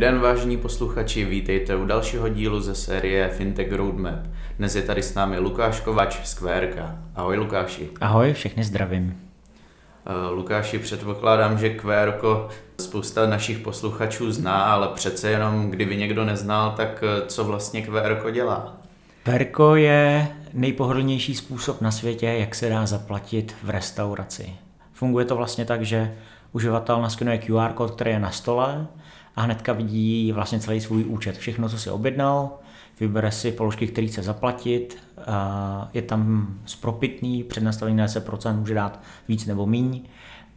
den, vážení posluchači, vítejte u dalšího dílu ze série Fintech Roadmap. Dnes je tady s námi Lukáš Kovač z Kvérka. Ahoj Lukáši. Ahoj, všechny zdravím. Uh, Lukáši, předpokládám, že Kvérko spousta našich posluchačů zná, ale přece jenom, kdyby někdo neznal, tak uh, co vlastně Kvérko dělá? Kvérko je nejpohodlnější způsob na světě, jak se dá zaplatit v restauraci. Funguje to vlastně tak, že uživatel naskenuje QR kód, který je na stole a hnedka vidí vlastně celý svůj účet. Všechno, co si objednal, vybere si položky, které chce zaplatit, je tam spropitný, přednastavený na 10%, může dát víc nebo míň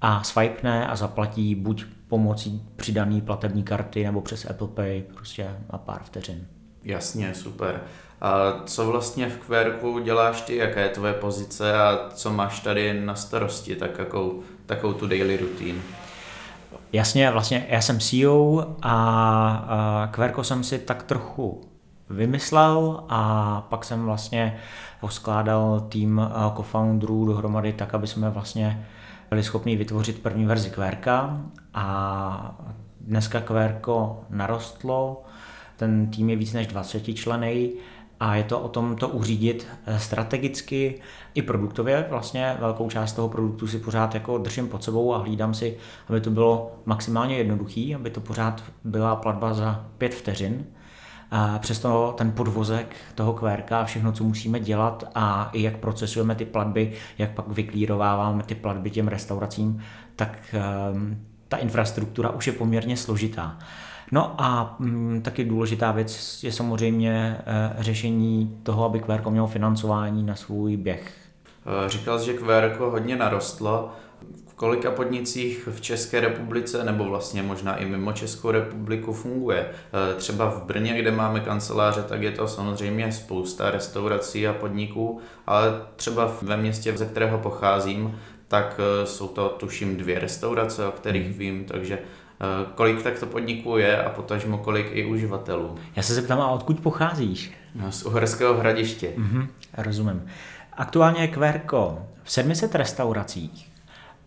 a swipne a zaplatí buď pomocí přidané platební karty nebo přes Apple Pay prostě na pár vteřin. Jasně, super. A co vlastně v Querku děláš ty, jaká je tvoje pozice a co máš tady na starosti, tak jakou, takovou tu daily routine? Jasně, vlastně já jsem CEO a, Querko jsem si tak trochu vymyslel a pak jsem vlastně poskládal tým co-founderů dohromady tak, aby jsme vlastně byli schopni vytvořit první verzi Querka a dneska Querko narostlo, ten tým je víc než 20 členej a je to o tom to uřídit eh, strategicky i produktově. Vlastně velkou část toho produktu si pořád jako držím pod sebou a hlídám si, aby to bylo maximálně jednoduchý, aby to pořád byla platba za pět vteřin. A přesto ten podvozek toho QR a všechno, co musíme dělat a i jak procesujeme ty platby, jak pak vyklírováváme ty platby těm restauracím, tak um, ta infrastruktura už je poměrně složitá. No a mm, taky důležitá věc je samozřejmě e, řešení toho, aby QR mělo financování na svůj běh. Eh, říkal jsi, že QR hodně narostlo. V kolika podnicích v České republice nebo vlastně možná i mimo Českou republiku funguje? Eh, třeba v Brně, kde máme kanceláře, tak je to samozřejmě spousta restaurací a podniků, ale třeba ve městě, ze kterého pocházím, tak jsou to tuším dvě restaurace, o kterých hmm. vím, takže kolik takto podniků je a potažmo kolik i uživatelů. Já se zeptám, a odkud pocházíš? No, z Uherského hradiště. Mm-hmm, rozumím. Aktuálně je Querko v 700 restauracích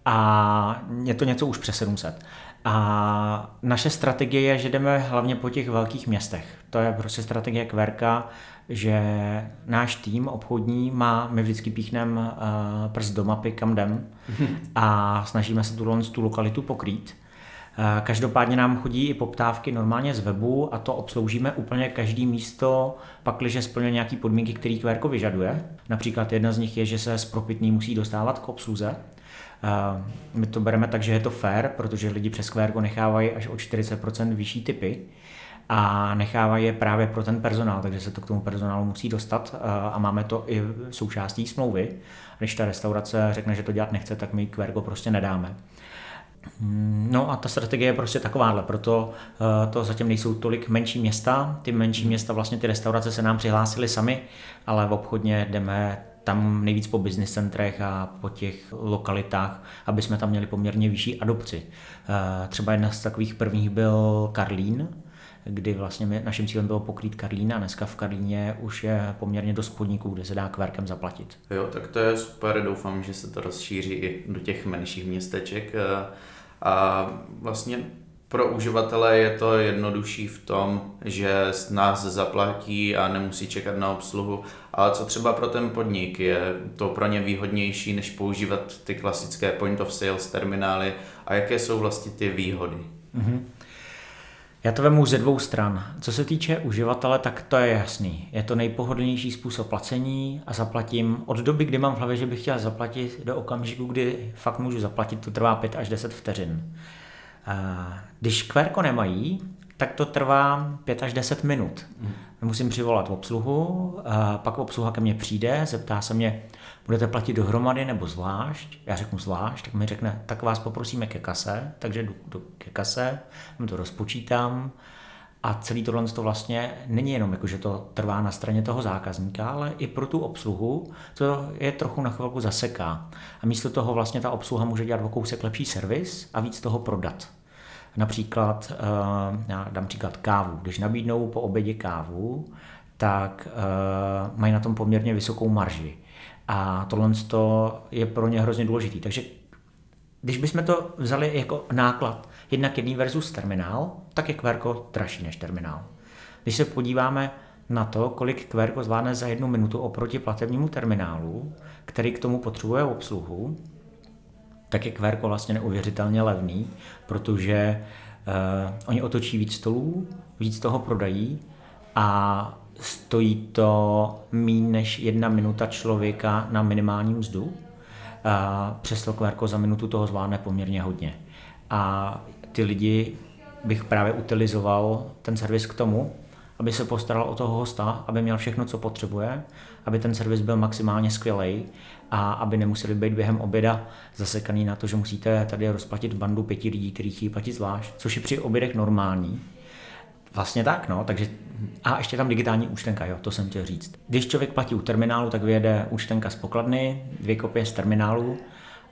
a je to něco už přes 700. A naše strategie je, že jdeme hlavně po těch velkých městech. To je prostě strategie Querka, že náš tým obchodní má, my vždycky píchneme uh, prst do mapy, kam jdem a snažíme se tuhle tu lokalitu pokrýt. Eh, každopádně nám chodí i poptávky normálně z webu a to obsloužíme úplně každý místo, pakliže splňuje nějaké podmínky, které QR vyžaduje. Například jedna z nich je, že se z propitný musí dostávat k obsluze. Eh, my to bereme tak, že je to fair, protože lidi přes QR nechávají až o 40% vyšší typy a nechávají je právě pro ten personál, takže se to k tomu personálu musí dostat eh, a máme to i součástí smlouvy. Když ta restaurace řekne, že to dělat nechce, tak my QR prostě nedáme. Mm, no a ta strategie je prostě takováhle, proto uh, to zatím nejsou tolik menší města, ty menší hmm. města vlastně ty restaurace se nám přihlásily sami, ale v obchodně jdeme tam nejvíc po business centrech a po těch lokalitách, aby jsme tam měli poměrně vyšší adopci. Uh, třeba jedna z takových prvních byl Karlín, kdy vlastně my, naším cílem bylo pokrýt Karlín a dneska v Karlíně už je poměrně dost podniků, kde se dá kverkem zaplatit. Jo, tak to je super, doufám, že se to rozšíří i do těch menších městeček. A vlastně pro uživatele je to jednodušší v tom, že nás zaplatí a nemusí čekat na obsluhu, ale co třeba pro ten podnik, je to pro ně výhodnější, než používat ty klasické point of sales terminály a jaké jsou vlastně ty výhody? Mm-hmm. Já to vemu ze dvou stran. Co se týče uživatele, tak to je jasný. Je to nejpohodlnější způsob placení a zaplatím od doby, kdy mám v hlavě, že bych chtěl zaplatit, do okamžiku, kdy fakt můžu zaplatit, to trvá 5 až 10 vteřin. Když Querko nemají, tak to trvá 5 až 10 minut. Musím přivolat obsluhu, pak obsluha ke mně přijde, zeptá se mě, budete platit dohromady nebo zvlášť? Já řeknu zvlášť, tak mi řekne, tak vás poprosíme ke kase, takže jdu, jdu ke kase, to rozpočítám a celý tohle to vlastně není jenom jako, že to trvá na straně toho zákazníka, ale i pro tu obsluhu to je trochu na chvilku zaseká. A místo toho vlastně ta obsluha může dělat o kousek lepší servis a víc toho prodat. Například, eh, já dám příklad kávu. Když nabídnou po obědě kávu, tak eh, mají na tom poměrně vysokou marži. A tohle je pro ně hrozně důležitý. Takže když bychom to vzali jako náklad jednak jedný versus terminál, tak je QR dražší než terminál. Když se podíváme na to, kolik QR zvládne za jednu minutu oproti platebnímu terminálu, který k tomu potřebuje obsluhu, tak je QR vlastně neuvěřitelně levný, protože uh, oni otočí víc stolů, víc toho prodají a stojí to méně než jedna minuta člověka na minimální mzdu. A přesto QR za minutu toho zvládne poměrně hodně. A ty lidi bych právě utilizoval ten servis k tomu, aby se postaral o toho hosta, aby měl všechno, co potřebuje, aby ten servis byl maximálně skvělý a aby nemuseli být během oběda zasekaný na to, že musíte tady rozplatit bandu pěti lidí, kteří chtějí platit zvlášť, což je při obědech normální. Vlastně tak, no, takže a ještě tam digitální účtenka, jo, to jsem chtěl říct. Když člověk platí u terminálu, tak vyjede účtenka z pokladny, dvě kopie z terminálu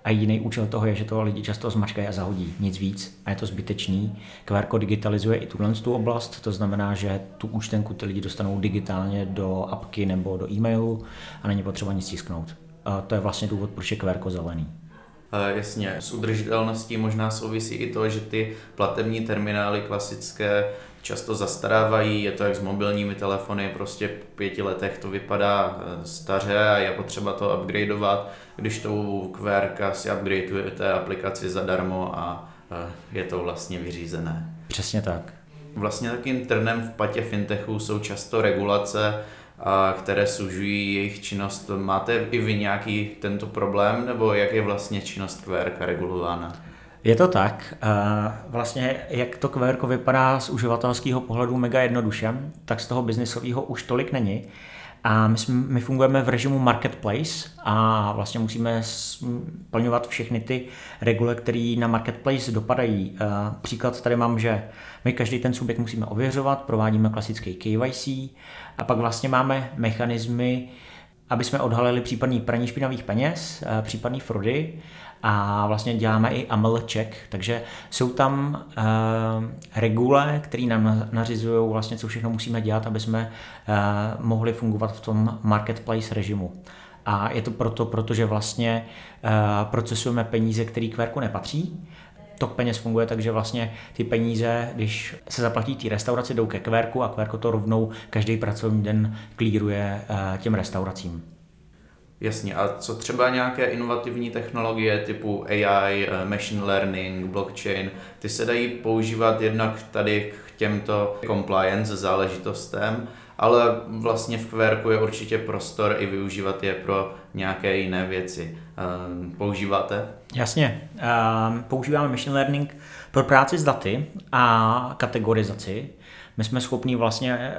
a jiný účel toho je, že to lidi často zmačkají a zahodí, nic víc a je to zbytečný. QR digitalizuje i tuhle tu oblast, to znamená, že tu účtenku ty lidi dostanou digitálně do apky nebo do e-mailu a není potřeba nic tisknout. A to je vlastně důvod, proč je QR zelený. Jasně, s udržitelností možná souvisí i to, že ty platební terminály klasické často zastarávají, je to jak s mobilními telefony, prostě po pěti letech to vypadá eh, staře a je potřeba to upgradeovat, když tou QR si upgradeujete aplikaci zadarmo a eh, je to vlastně vyřízené. Přesně tak. Vlastně takým trnem v patě fintechů jsou často regulace, které sužují jejich činnost. Máte i vy nějaký tento problém, nebo jak je vlastně činnost QR regulována? Je to tak. Vlastně jak to QR vypadá z uživatelského pohledu mega jednoduše, tak z toho biznisového už tolik není. A my, jsme, my fungujeme v režimu marketplace a vlastně musíme splňovat všechny ty regule, které na marketplace dopadají. Příklad tady mám, že my každý ten subjekt musíme ověřovat, provádíme klasický KYC a pak vlastně máme mechanismy, aby jsme odhalili případný praní špinavých peněz, případný frody a vlastně děláme i AML check, takže jsou tam uh, regule, které nám nařizují vlastně, co všechno musíme dělat, aby jsme uh, mohli fungovat v tom marketplace režimu. A je to proto, protože vlastně uh, procesujeme peníze, které QR nepatří, tok peněz funguje tak, že vlastně ty peníze, když se zaplatí té restauraci, jdou ke QR a QR to rovnou každý pracovní den klíruje těm restauracím. Jasně, a co třeba nějaké inovativní technologie typu AI, eh, machine learning, blockchain, ty se dají používat jednak tady k těmto compliance záležitostem, ale vlastně v QR je určitě prostor i využívat je pro nějaké jiné věci. Eh, používáte? Jasně, ehm, používáme machine learning pro práci s daty a kategorizaci. My jsme schopni vlastně eh,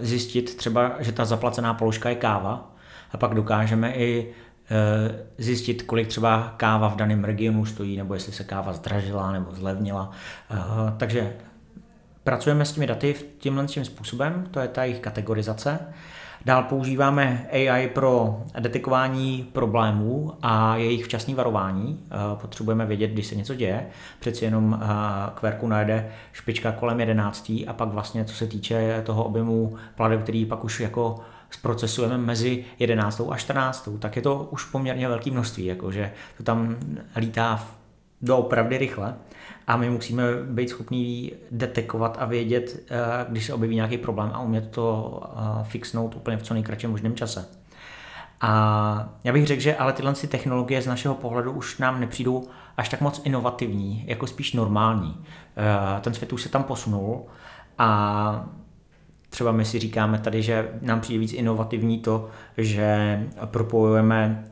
zjistit třeba, že ta zaplacená položka je káva, a pak dokážeme i e, zjistit, kolik třeba káva v daném regionu stojí, nebo jestli se káva zdražila nebo zlevnila. E, takže pracujeme s těmi daty tímhle tím způsobem, to je ta jejich kategorizace. Dál používáme AI pro detekování problémů a jejich včasné varování. E, potřebujeme vědět, když se něco děje. Přeci jenom kverku najde špička kolem 11 a pak vlastně, co se týče toho objemu pladeb, který pak už jako zprocesujeme mezi 11. a 14. tak je to už poměrně velké množství, jakože to tam lítá doopravdy rychle a my musíme být schopni detekovat a vědět, eh, když se objeví nějaký problém a umět to eh, fixnout úplně v co nejkratším možném čase. A já bych řekl, že ale tyhle technologie z našeho pohledu už nám nepřijdou až tak moc inovativní, jako spíš normální. Eh, ten svět už se tam posunul a Třeba my si říkáme tady, že nám přijde víc inovativní to, že propojujeme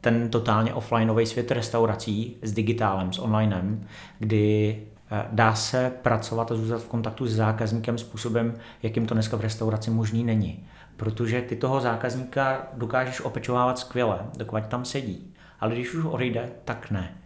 ten totálně offlineový svět restaurací s digitálem, s onlinem, kdy eh, dá se pracovat a zůstat v kontaktu s zákazníkem způsobem, jakým to dneska v restauraci možný není. Protože ty toho zákazníka dokážeš opečovávat skvěle, dokud tam sedí. Ale když už odejde, tak ne.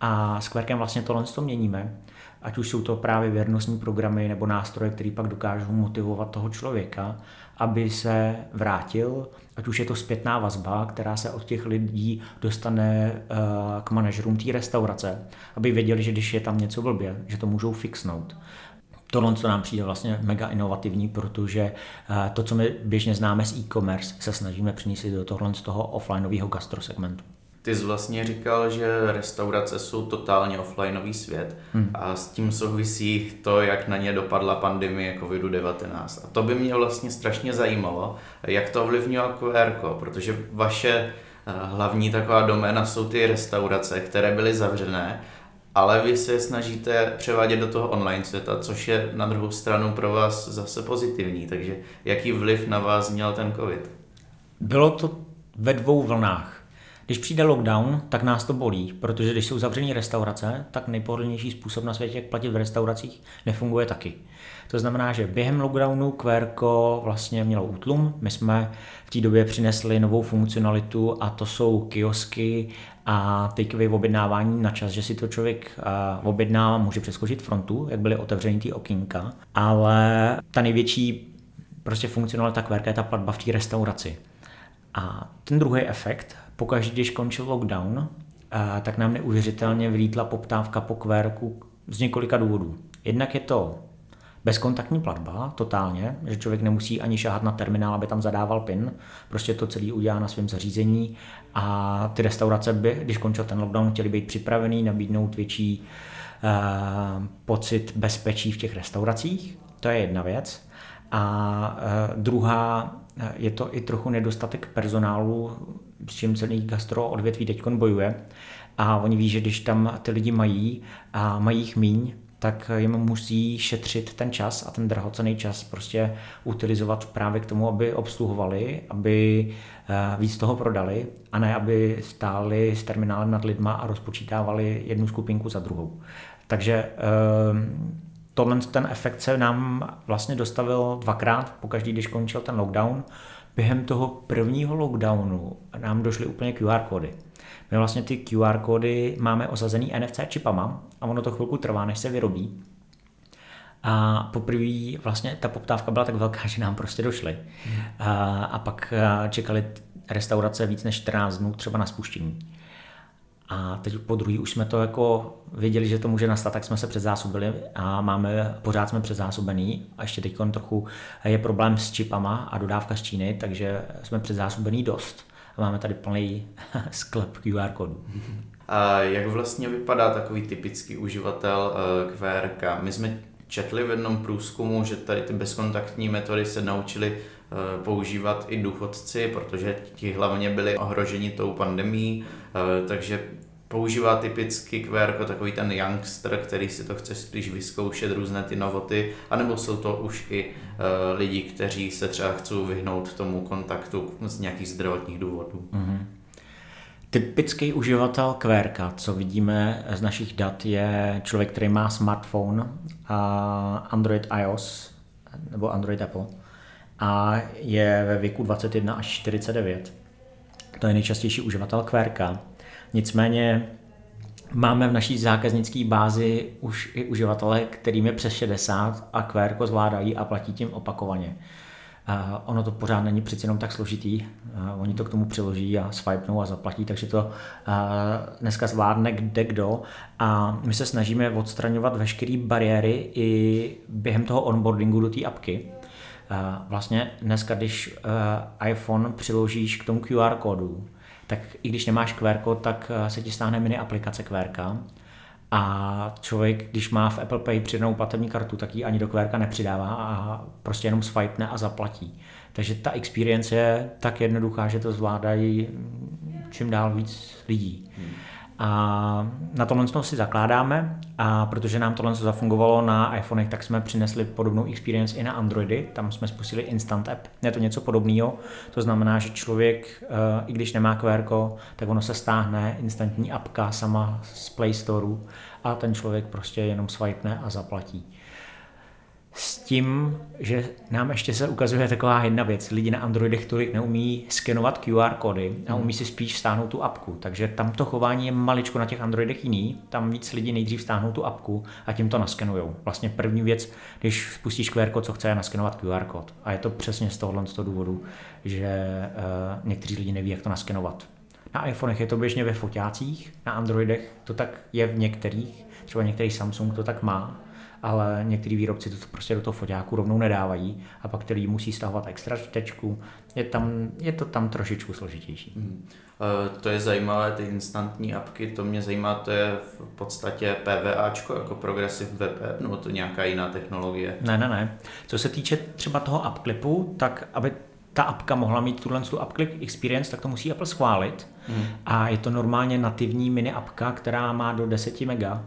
A s Kverkem vlastně tohle to měníme ať už jsou to právě věrnostní programy nebo nástroje, které pak dokážou motivovat toho člověka, aby se vrátil, ať už je to zpětná vazba, která se od těch lidí dostane eh, k manažerům té restaurace, aby věděli, že když je tam něco blbě, že to můžou fixnout. Tohle to nám přijde vlastně mega inovativní, protože eh, to, co my běžně známe z e-commerce, se snažíme přinést do tohle z toho offlineového gastrosegmentu. Ty jsi vlastně říkal, že restaurace jsou totálně offlineový svět hmm. a s tím souvisí to, jak na ně dopadla pandemie COVID-19. A to by mě vlastně strašně zajímalo, jak to ovlivnilo QR, protože vaše eh, hlavní taková doména jsou ty restaurace, které byly zavřené, ale vy se snažíte převádět do toho online světa, což je na druhou stranu pro vás zase pozitivní. Takže jaký vliv na vás měl ten COVID? Bylo to ve dvou vlnách. Když přijde lockdown, tak nás to bolí, protože když jsou zavřené restaurace, tak nejpohodlnější způsob na světě, jak platit v restauracích, nefunguje taky. To znamená, že během lockdownu QR vlastně mělo útlum. My jsme v té době přinesli novou funkcionalitu a to jsou kiosky a takeaway objednávání na čas, že si to člověk objedná, může přeskočit frontu, jak byly otevřený ty okýnka, ale ta největší prostě funkcionalita QR je ta platba v té restauraci. A ten druhý efekt, pokaždé, když končil lockdown, tak nám neuvěřitelně vylítla poptávka po QR z několika důvodů. Jednak je to bezkontaktní platba, totálně, že člověk nemusí ani šáhat na terminál, aby tam zadával PIN, prostě to celý udělá na svém zařízení a ty restaurace by, když končil ten lockdown, chtěli být připravený, nabídnout větší uh, pocit bezpečí v těch restauracích, to je jedna věc. A uh, druhá eh, je to i trochu nedostatek personálu, s čím celý gastro odvětví teď bojuje. A oni ví, že když tam ty lidi mají a mají jich míň, tak jim musí šetřit ten čas a ten drahocený čas prostě utilizovat právě k tomu, aby obsluhovali, aby eh, víc toho prodali a ne, aby stáli s terminálem nad lidma a rozpočítávali jednu skupinku za druhou. Takže eh, tohle ten efekt se nám vlastně dostavil dvakrát, pokaždý, když končil ten lockdown. Během toho prvního lockdownu nám došly úplně QR kódy. My vlastně ty QR kódy máme osazený NFC čipama a ono to chvilku trvá, než se vyrobí. A poprvé vlastně ta poptávka byla tak velká, že nám prostě došly. Hmm. A, a pak čekali restaurace víc než 14 dnů třeba na spuštění. A teď po druhý už jsme to jako věděli, že to může nastat, tak jsme se předzásobili a máme, pořád jsme předzásobený a ještě teď trochu je problém s čipama a dodávka z Číny, takže jsme předzásobený dost a máme tady plný sklep QR kódu. A jak vlastně vypadá takový typický uživatel eh, QRK? My jsme četli v jednom průzkumu, že tady ty bezkontaktní metody se naučili používat i důchodci, protože ti hlavně byli ohroženi tou pandemí, eh, takže používá typicky QR jako takový ten youngster, který si to chce spíš vyzkoušet, různé ty novoty, anebo jsou to už i uh, lidi, kteří se třeba chcou vyhnout tomu kontaktu z nějakých zdravotních důvodů. Mm-hmm. Typický uživatel QR, co vidíme z našich dat, je člověk, který má smartphone, Android iOS nebo Android Apple a je ve věku 21 až 49. To je nejčastější uživatel QR. Nicméně máme v naší zákaznické bázi už i uživatele, kterým je přes 60 a QR zvládají a platí tím opakovaně. Uh, ono to pořád není přeci jenom tak složitý. Uh, oni to k tomu přiloží a swipenou a zaplatí, takže to uh, dneska zvládne kde kdo. A my se snažíme odstraňovat veškeré bariéry i během toho onboardingu do té apky. Uh, vlastně dneska, když uh, iPhone přiložíš k tomu QR kódu, tak i když nemáš QR kód, tak eh, se ti stáhne mini aplikace QR. A člověk, když má v Apple Pay přidanou platební kartu, tak ji ani do QR nepřidává a prostě jenom swipene a zaplatí. Takže ta experience je tak jednoduchá, že to zvládají čím dál víc lidí. Hmm. A na tomhle si zakládáme a protože nám tohle zafungovalo na iPhonech, tak jsme přinesli podobnou experience i na Androidy. Tam jsme spustili Instant App. Je to něco podobného. To znamená, že člověk, eh, i když nemá QR, tak ono se stáhne instantní apka sama z Play Store a ten člověk prostě jenom swipene a zaplatí. S tím, že nám ještě se ukazuje taková jedna věc. Lidi na Androidech tolik neumí skenovat QR kódy a umí si spíš stáhnout tu apku. Takže tam to chování je maličko na těch Androidech jiný. Tam víc lidí nejdřív stáhnou tu apku a tím to naskenujou. Vlastně první věc, když spustíš QR kód, co chce, je naskenovat QR kód. A je to přesně z tohohle z toho důvodu, že uh, někteří lidi neví, jak to naskenovat. Na iPhonech je to běžně ve foťácích, na Androidech to tak je v některých, třeba některý Samsung to tak má, ale některý výrobci to prostě do toho foťáku rovnou nedávají a pak který musí stahovat extra čtečku. Je, tam, je to tam trošičku složitější. Hmm. To je zajímavé, ty instantní apky, to mě zajímá, to je v podstatě PVAčko, jako Progressive Web App, nebo to nějaká jiná technologie? Ne, ne, ne. Co se týče třeba toho appclipu, tak aby ta apka mohla mít tuhle tu AppClip Experience, tak to musí Apple schválit. Hmm. A je to normálně nativní mini apka, která má do 10 mega.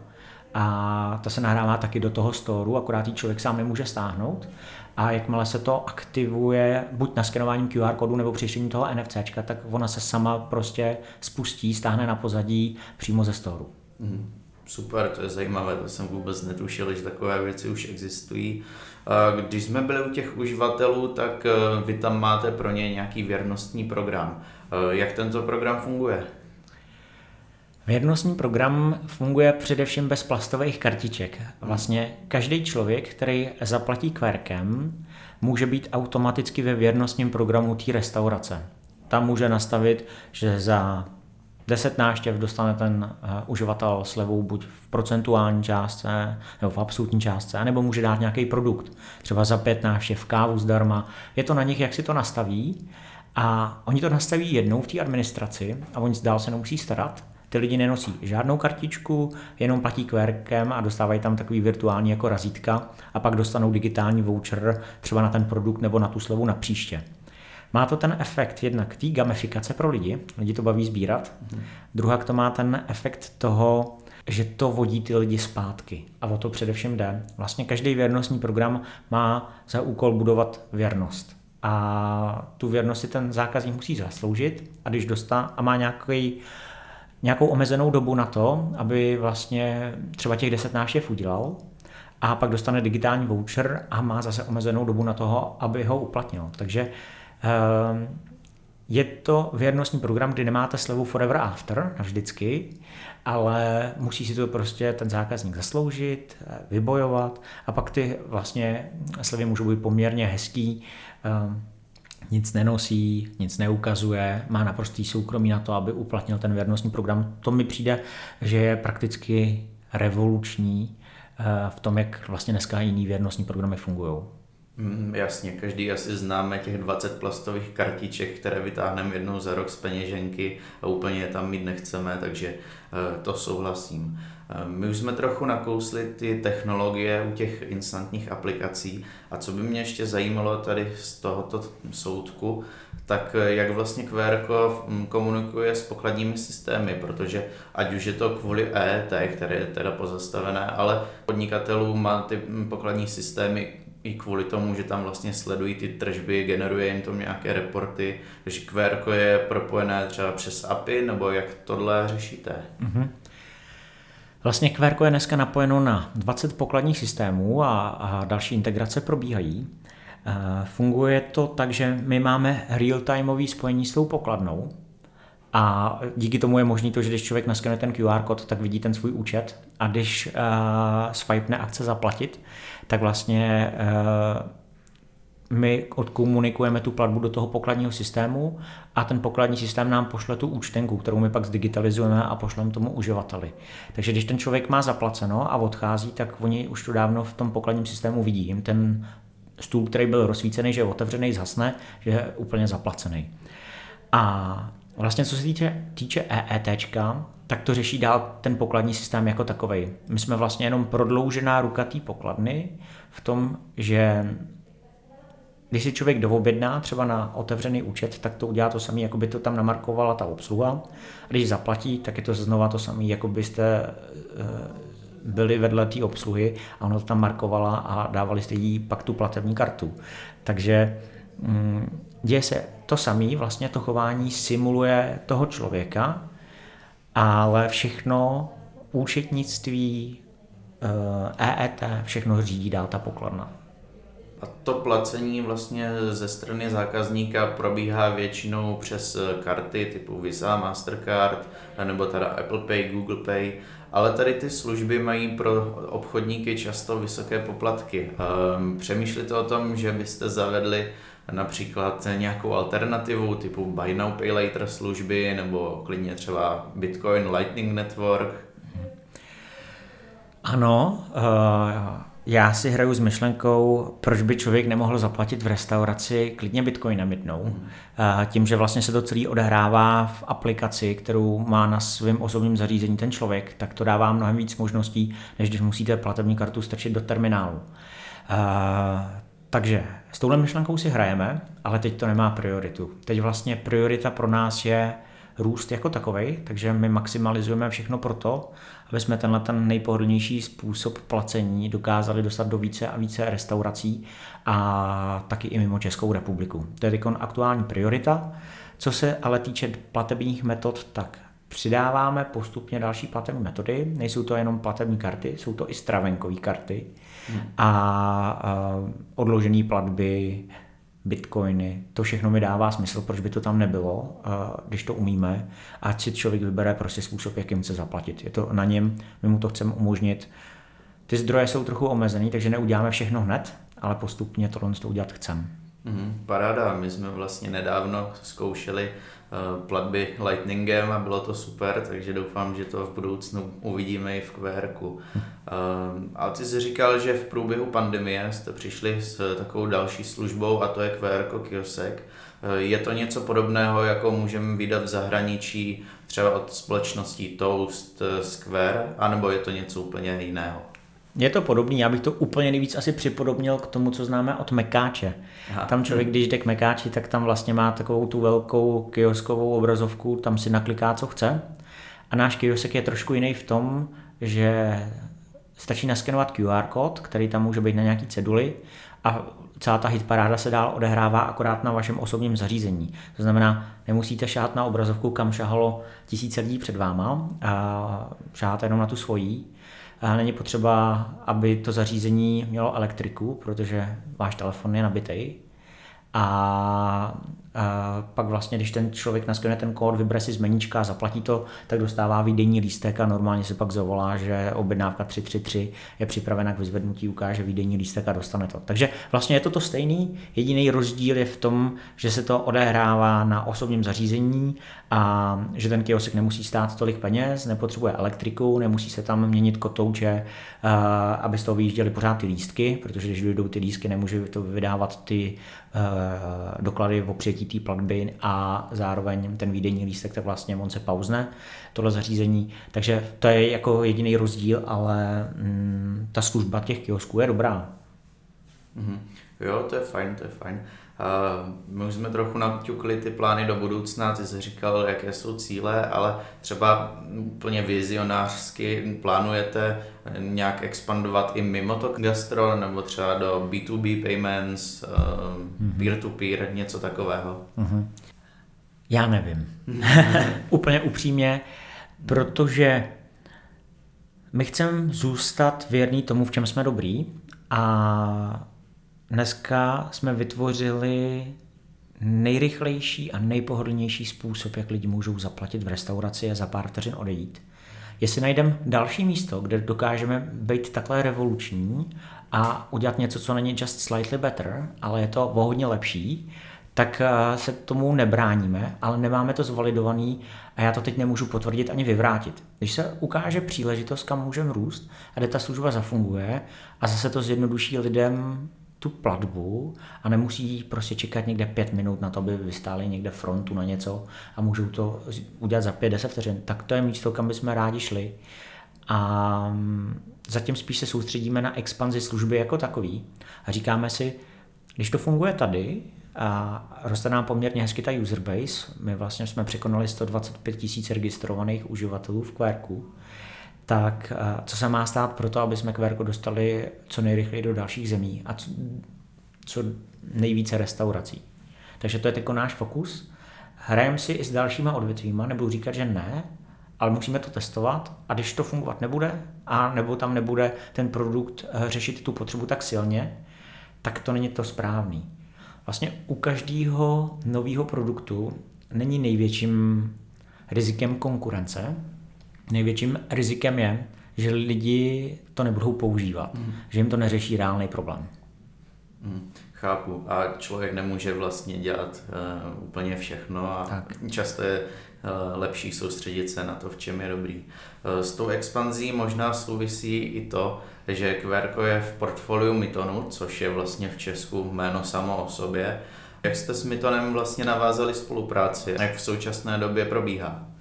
A ta se nahrává taky do toho storu, akorát ji člověk sám nemůže stáhnout. A jakmile se to aktivuje buď na skenování QR kodu nebo přištění toho NFC, tak ona se sama prostě spustí, stáhne na pozadí přímo ze storu. Hmm. Super, to je zajímavé, to jsem vůbec netušil, že takové věci už existují. Když jsme byli u těch uživatelů, tak eh, vy tam máte pro ně nějaký věrnostní program. Eh, jak tento program funguje? Věrnostní program funguje především bez plastových kartiček. Vlastně každý člověk, který zaplatí kvérkem, může být automaticky ve věrnostním programu té restaurace. Tam může nastavit, že za 10 náštěv dostane ten uh, uživatel slevu buď v procentuální částce nebo v absolutní částce, nebo může dát nějaký produkt, třeba za 5 návštěv kávu zdarma. Je to na nich, jak si to nastaví a oni to nastaví jednou v té administraci a oni dál se nemusí starat. Ty lidi nenosí žádnou kartičku, jenom platí kvérkem a dostávají tam takový virtuální jako razítka a pak dostanou digitální voucher třeba na ten produkt nebo na tu slevu na příště. Má to ten efekt jednak té gamifikace pro lidi, lidi to baví sbírat, mm. druhá to má ten efekt toho, že to vodí ty lidi zpátky. A o to především jde. Vlastně každý věrnostní program má za úkol budovat věrnost. A tu věrnost si ten zákazník musí zasloužit a když dostá a má nějaký, nějakou omezenou dobu na to, aby vlastně třeba těch 10 návštěv udělal, a pak dostane digitální voucher a má zase omezenou dobu na toho, aby ho uplatnil. Takže Ehm, je to věrnostní program, kdy nemáte slevu forever after, navždycky, ale musí si to prostě ten zákazník zasloužit, vybojovat a pak ty vlastně slevy můžou být poměrně hezký, ehm, nic nenosí, nic neukazuje, má naprostý soukromí na to, aby uplatnil ten věrnostní program. To mi přijde, že je prakticky revoluční eh, v tom, jak vlastně dneska jiný věrnostní programy fungují. Mm, jasně, každý asi známe těch 20 plastových kartiček, které vytáhneme jednou za rok z peněženky a úplně je tam mít nechceme, takže eh, to souhlasím. Eh, my už jsme trochu nakousli ty technologie u těch instantních aplikací a co by mě ještě zajímalo tady z tohoto soudku, tak eh, jak vlastně QR mm, komunikuje s pokladními systémy, protože ať už je to kvůli EET, které je teda pozastavené, ale podnikatelů má ty mm, pokladní systémy i kvůli tomu, že tam vlastně sledují ty tržby, generuje jim to nějaké reporty, takže QR je propojené třeba přes API, nebo jak tohle řešíte? Mm-hmm. Vlastně QR je dneska napojeno na 20 pokladních systémů a, a další integrace probíhají. E, funguje to tak, že my máme real-timeové spojení s tou pokladnou, a díky tomu je možné to, že když člověk naskenuje ten QR kód, tak vidí ten svůj účet a když uh, swipene a chce zaplatit, tak vlastně uh, my odkomunikujeme tu platbu do toho pokladního systému a ten pokladní systém nám pošle tu účtenku, kterou my pak zdigitalizujeme a pošleme tomu uživateli. Takže když ten člověk má zaplaceno a odchází, tak oni už to dávno v tom pokladním systému vidí. Jim ten stůl, který byl rozsvícený, že je otevřený, zhasne, že je úplně zaplacený. A Vlastně co se týče, týče EET, tak to řeší dál ten pokladní systém jako takový. My jsme vlastně jenom prodloužená ruka té pokladny v tom, že když si člověk doobjedná třeba na otevřený účet, tak to udělá to samé, jako by to tam namarkovala ta obsluha. A když zaplatí, tak je to znova to samé, jako byste eh, byli vedle té obsluhy a ono to tam markovala a dávali jste jí pak tu platební kartu. Takže mm, děje se to samé, vlastně to chování simuluje toho člověka, ale všechno účetnictví, EET, eh, e všechno řídí dál ta pokladna. A to placení vlastně ze strany zákazníka probíhá většinou přes karty typu Visa, Mastercard, nebo teda Apple Pay, Google Pay, ale tady ty služby mají pro obchodníky často vysoké poplatky. Ehm, přemýšlíte o tom, že byste zavedli například nějakou alternativu typu Buy Now Pay Later služby nebo klidně třeba Bitcoin Lightning Network? Ano, uh, Já si hraju s myšlenkou, proč by člověk nemohl zaplatit v restauraci klidně bitcoinem jednou. Mm. Tím, že vlastně se to celý odehrává v aplikaci, kterou má na svém osobním zařízení ten člověk, tak to dává mnohem víc možností, než když musíte platební kartu strčit do terminálu. Takže s touhle myšlenkou si hrajeme, ale teď to nemá prioritu. Teď vlastně priorita pro nás je růst jako takový, takže my maximalizujeme všechno pro to, aby jsme tenhle ten nejpohodlnější způsob placení dokázali dostat do více a více restaurací a taky i mimo Českou republiku. To je aktuální priorita. Co se ale týče platebních metod, tak přidáváme postupně další platební metody. Nejsou to jenom platební karty, jsou to i stravenkové karty hmm. a odložené platby, bitcoiny, to všechno mi dává smysl, proč by to tam nebylo, když to umíme, ať si člověk vybere prostě způsob, jakým chce zaplatit. Je to na něm, my mu to chceme umožnit. Ty zdroje jsou trochu omezený, takže neuděláme všechno hned, ale postupně tohle to udělat chceme. Mm, paráda, my jsme vlastně nedávno zkoušeli uh, platby Lightningem a bylo to super, takže doufám, že to v budoucnu uvidíme i v QR. Uh, a ty jsi říkal, že v průběhu pandemie jste přišli s takovou další službou a to je QR kiosek. Uh, je to něco podobného, jako můžeme vydat v zahraničí třeba od společností Toast, Square, anebo je to něco úplně jiného? Je to podobný, já bych to úplně nejvíc asi připodobnil k tomu, co známe od Mekáče. Aha. Tam člověk, když jde k Mekáči, tak tam vlastně má takovou tu velkou kioskovou obrazovku, tam si nakliká, co chce. A náš kiosek je trošku jiný v tom, že stačí naskenovat QR kód, který tam může být na nějaký ceduli a celá ta hitparáda se dál odehrává akorát na vašem osobním zařízení. To znamená, nemusíte šát na obrazovku, kam šahalo tisíce lidí před váma, a šáháte jenom na tu svojí Není potřeba, aby to zařízení mělo elektriku, protože váš telefon je nabitý. A a pak vlastně, když ten člověk naskenuje ten kód, vybere si z meníčka a zaplatí to, tak dostává výdejní lístek a normálně se pak zavolá, že objednávka 333 je připravena k vyzvednutí, ukáže výdejní lístek a dostane to. Takže vlastně je to to stejný, jediný rozdíl je v tom, že se to odehrává na osobním zařízení a že ten kiosek nemusí stát tolik peněz, nepotřebuje elektriku, nemusí se tam měnit kotouče, aby z toho vyjížděly pořád ty lístky, protože když vyjdou ty lístky, nemůže to vydávat ty doklady o přijetí té platby a zároveň ten výdejní lístek, tak vlastně on se pauzne, tohle zařízení. Takže to je jako jediný rozdíl, ale mm, ta služba těch kiosků je dobrá. Mm-hmm. Jo, to je fajn, to je fajn. My už jsme trochu naťukli ty plány do budoucna, ty jsi říkal, jaké jsou cíle, ale třeba úplně vizionářsky plánujete nějak expandovat i mimo to gastro, nebo třeba do B2B payments, mm-hmm. peer-to-peer, něco takového? Mm-hmm. Já nevím. úplně upřímně, protože my chceme zůstat věrný tomu, v čem jsme dobrý a Dneska jsme vytvořili nejrychlejší a nejpohodlnější způsob, jak lidi můžou zaplatit v restauraci a za pár vteřin odejít. Jestli najdeme další místo, kde dokážeme být takhle revoluční a udělat něco, co není just slightly better, ale je to o hodně lepší, tak eh, se tomu nebráníme, ale nemáme to zvalidovaný a já to teď nemůžu potvrdit ani vyvrátit. Když se ukáže příležitost, kam můžeme růst a kde ta služba zafunguje a zase to zjednoduší lidem tu platbu a nemusí prostě čekat někde pět minut na to, aby vystáli někde frontu na něco a můžou to udělat za pět, deset vteřin, tak to je místo, kam bychom rádi šli. A mm, zatím spíš se soustředíme na expanzi služby jako takový a říkáme si, když to funguje tady a roste nám poměrně hezky ta user base, my vlastně jsme překonali 125 tisíc registrovaných uživatelů v Querku, tak co se má stát pro to, aby jsme QR dostali co nejrychleji do dalších zemí a co, co nejvíce restaurací. Takže to je jako náš fokus. Hrajeme si i s dalšíma odvětvíma, nebudu říkat, že ne, ale musíme to testovat a když to fungovat nebude, a nebo tam nebude ten produkt eh, řešit tu potřebu tak silně, tak to není to správný. Vlastně u každého nového produktu není největším rizikem konkurence, největším rizikem je, že lidi to nebudou používat, mm. že jim to neřeší reálný problém. Mm. Chápu. A člověk nemůže vlastně dělat uh, úplně všechno a tak. často je uh, lepší soustředit se na to, v čem je dobrý. Uh, s tou expanzí možná souvisí i to, že Querco je v portfoliu Mytonu, což je vlastně v Česku jméno samo o sobě. Jak jste s Mytonem vlastně navázali spolupráci? Jak v současné době probíhá?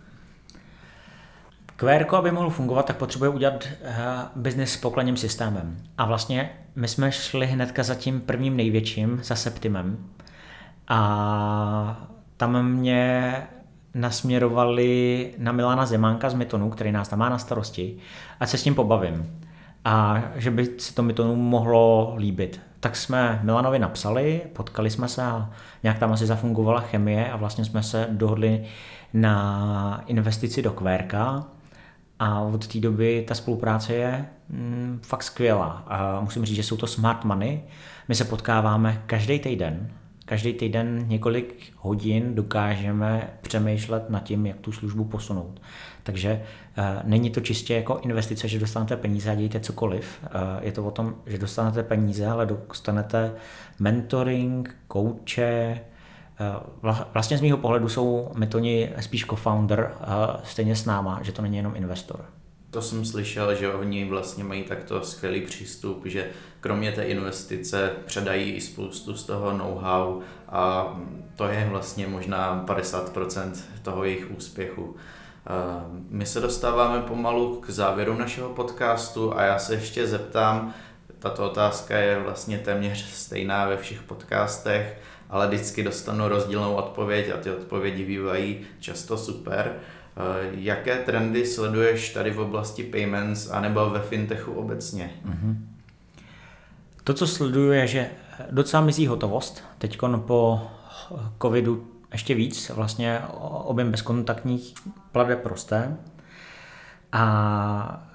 QR, aby mohl fungovat, tak potřebuje udělat uh, business s pokladním systémem. A vlastně my jsme šli hnedka za tím prvním největším, za Septimem. A tam mě nasměrovali na Milana Zemánka z Mytonu, který nás tam má na starosti, a se s ním pobavím. A že by se to Mytonu mohlo líbit. Tak jsme Milanovi napsali, potkali jsme se a nějak tam asi zafungovala chemie a vlastně jsme se dohodli na investici do Kvérka, a od té doby ta spolupráce je mm, fakt skvělá. A musím říct, že jsou to smart money. My se potkáváme každý týden. Každý týden několik hodin dokážeme přemýšlet nad tím, jak tu službu posunout. Takže e, není to čistě jako investice, že dostanete peníze a dějte cokoliv. E, je to o tom, že dostanete peníze, ale dostanete mentoring, kouče, vlastně z mého pohledu jsou Metoni spíš co-founder, eh, stejně s náma, že to není jenom investor. To jsem slyšel, že oni vlastně mají takto skvělý přístup, že kromě té investice předají i spoustu z toho know-how a to je vlastně možná 50% toho jejich úspěchu. Eh, my se dostáváme pomalu k závěru našeho podcastu a já se ještě zeptám, tato otázka je vlastně téměř stejná ve všech podcastech, ale vždycky dostanu rozdílnou odpověď a ty odpovědi bývají často super. Eh, jaké trendy sleduješ tady v oblasti payments anebo ve fintechu obecně? Mm-hmm. To, co sleduju, je, že docela mizí hotovost. Teď po covidu ještě víc, vlastně objem bezkontaktních plateb roste. A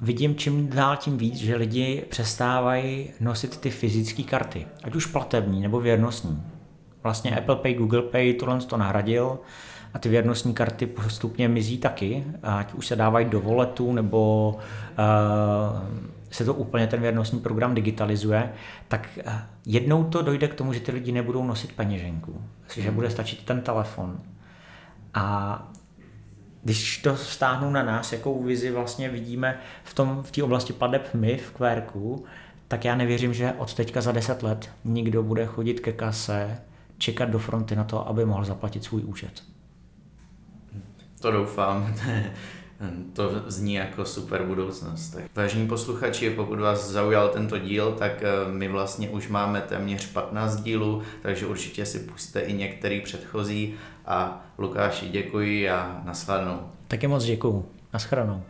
vidím čím dál tím víc, že lidi přestávají nosit ty fyzické karty, ať už platební nebo věrnostní. Vlastně Apple Pay, Google Pay tohle to nahradil a ty věrnostní karty postupně mizí taky, ať už se dávají do voletu nebo uh, se to úplně ten věrnostní program digitalizuje, tak uh, jednou to dojde k tomu, že ty lidi nebudou nosit peněženku, že bude stačit ten telefon. A když to stáhnu na nás, jakou vizi vlastně vidíme v tom v té oblasti padeb my v Querku, tak já nevěřím, že od teďka za 10 let nikdo bude chodit ke kase, čekat do fronty na to, aby mohl zaplatit svůj účet. To doufám. To zní jako super budoucnost. Tak vážení posluchači, pokud vás zaujal tento díl, tak eh, my vlastně už máme téměř 15 dílů, takže určitě si pustíte i některý předchozí a Lukáši děkuji a nashledanou. Taky moc děkuji. Nashledanou.